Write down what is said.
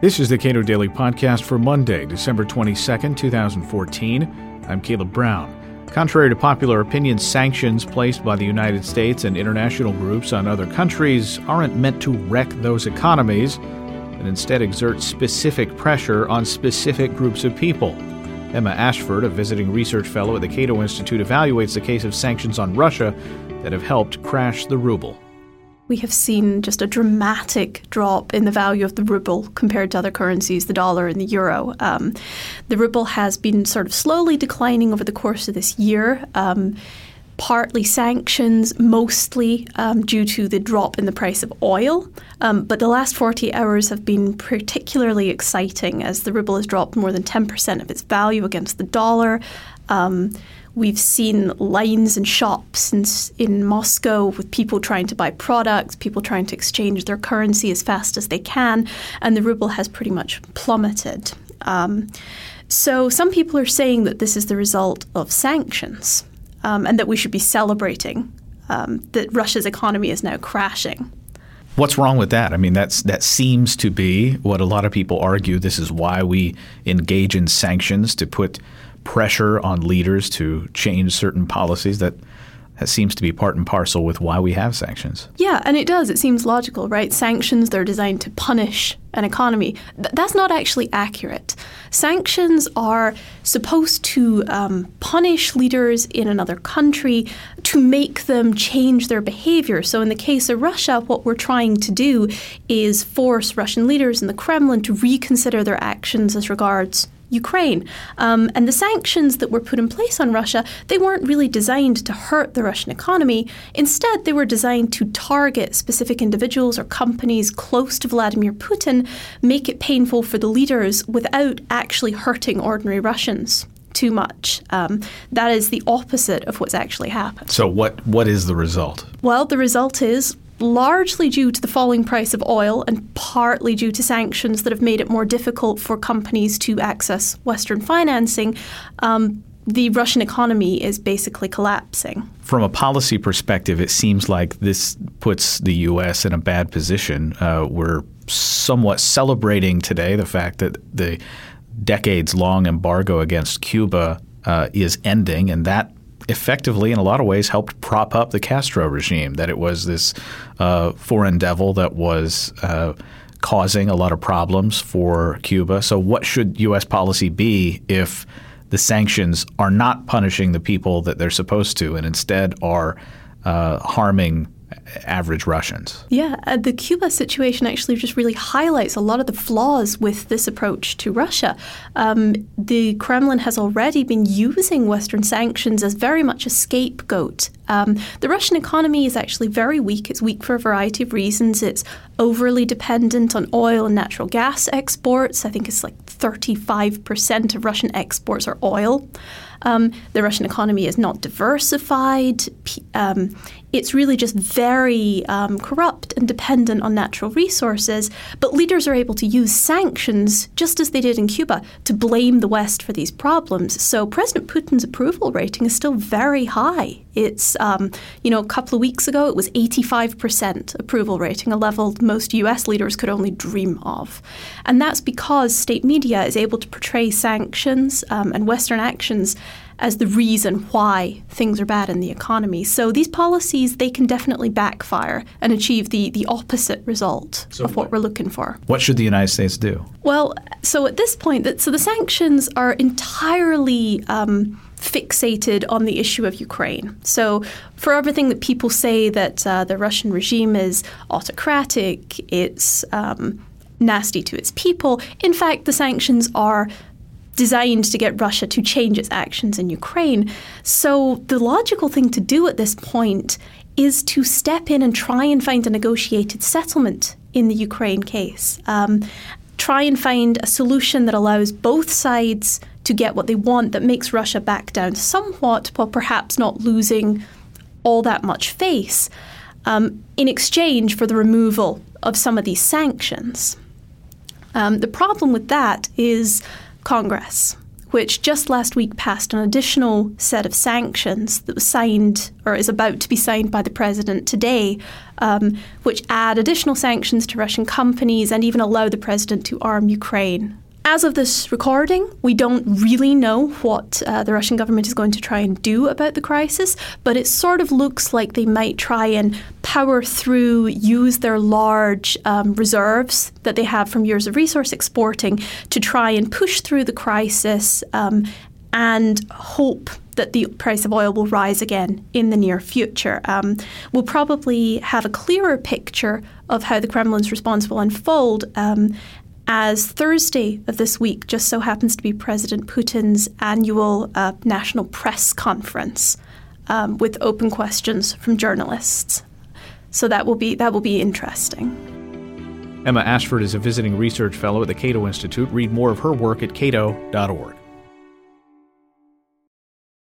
This is the Cato Daily Podcast for Monday, December 22nd, 2014. I'm Caleb Brown. Contrary to popular opinion, sanctions placed by the United States and international groups on other countries aren't meant to wreck those economies, but instead exert specific pressure on specific groups of people. Emma Ashford, a visiting research fellow at the Cato Institute, evaluates the case of sanctions on Russia that have helped crash the ruble we have seen just a dramatic drop in the value of the ruble compared to other currencies, the dollar and the euro. Um, the ruble has been sort of slowly declining over the course of this year. Um, partly sanctions, mostly um, due to the drop in the price of oil. Um, but the last 40 hours have been particularly exciting as the ruble has dropped more than 10% of its value against the dollar. Um, We've seen lines and shops in, in Moscow with people trying to buy products, people trying to exchange their currency as fast as they can, and the ruble has pretty much plummeted. Um, so some people are saying that this is the result of sanctions um, and that we should be celebrating um, that Russia's economy is now crashing. What's wrong with that? I mean, that's that seems to be what a lot of people argue. This is why we engage in sanctions to put pressure on leaders to change certain policies that that seems to be part and parcel with why we have sanctions. Yeah, and it does. It seems logical, right? Sanctions, they're designed to punish an economy. Th- that's not actually accurate. Sanctions are supposed to um, punish leaders in another country to make them change their behavior. So, in the case of Russia, what we're trying to do is force Russian leaders in the Kremlin to reconsider their actions as regards Ukraine. Um, and the sanctions that were put in place on Russia, they weren't really designed to hurt the Russian economy. Instead, they were designed to target specific individuals or companies close to Vladimir Putin, make it painful for the leaders without actually hurting ordinary Russians too much. Um, that is the opposite of what's actually happened. So, what what is the result? Well, the result is largely due to the falling price of oil and partly due to sanctions that have made it more difficult for companies to access Western financing. Um, the Russian economy is basically collapsing. From a policy perspective, it seems like this puts the U.S. in a bad position. Uh, we're somewhat celebrating today the fact that the decades long embargo against Cuba uh, is ending, and that effectively, in a lot of ways, helped prop up the Castro regime. That it was this uh, foreign devil that was uh, causing a lot of problems for Cuba. So, what should U.S. policy be if the sanctions are not punishing the people that they're supposed to, and instead are uh, harming average Russians. Yeah, uh, the Cuba situation actually just really highlights a lot of the flaws with this approach to Russia. Um, the Kremlin has already been using Western sanctions as very much a scapegoat. Um, the Russian economy is actually very weak. It's weak for a variety of reasons. It's overly dependent on oil and natural gas exports. I think it's like 35% of Russian exports are oil. Um, the Russian economy is not diversified. Um, it's really just very um, corrupt and dependent on natural resources. But leaders are able to use sanctions, just as they did in Cuba, to blame the West for these problems. So President Putin's approval rating is still very high. It's, um, you know, a couple of weeks ago it was 85% approval rating, a level most US leaders could only dream of. And that's because state media is able to portray sanctions um, and Western actions as the reason why things are bad in the economy. So these policies they can definitely backfire and achieve the the opposite result so of what we're looking for. What should the United States do? Well, so at this point, that so the sanctions are entirely. Um, fixated on the issue of Ukraine. So, for everything that people say that uh, the Russian regime is autocratic, it's um, nasty to its people, in fact, the sanctions are designed to get Russia to change its actions in Ukraine. So the logical thing to do at this point is to step in and try and find a negotiated settlement in the Ukraine case. Um, try and find a solution that allows both sides to get what they want, that makes Russia back down somewhat, while perhaps not losing all that much face, um, in exchange for the removal of some of these sanctions. Um, the problem with that is Congress, which just last week passed an additional set of sanctions that was signed or is about to be signed by the president today, um, which add additional sanctions to Russian companies and even allow the president to arm Ukraine. As of this recording, we don't really know what uh, the Russian government is going to try and do about the crisis, but it sort of looks like they might try and power through, use their large um, reserves that they have from years of resource exporting to try and push through the crisis um, and hope that the price of oil will rise again in the near future. Um, we'll probably have a clearer picture of how the Kremlin's response will unfold um, as Thursday of this week just so happens to be President Putin's annual uh, national press conference um, with open questions from journalists. So that will be that will be interesting. Emma Ashford is a visiting research fellow at the Cato Institute. Read more of her work at cato.org.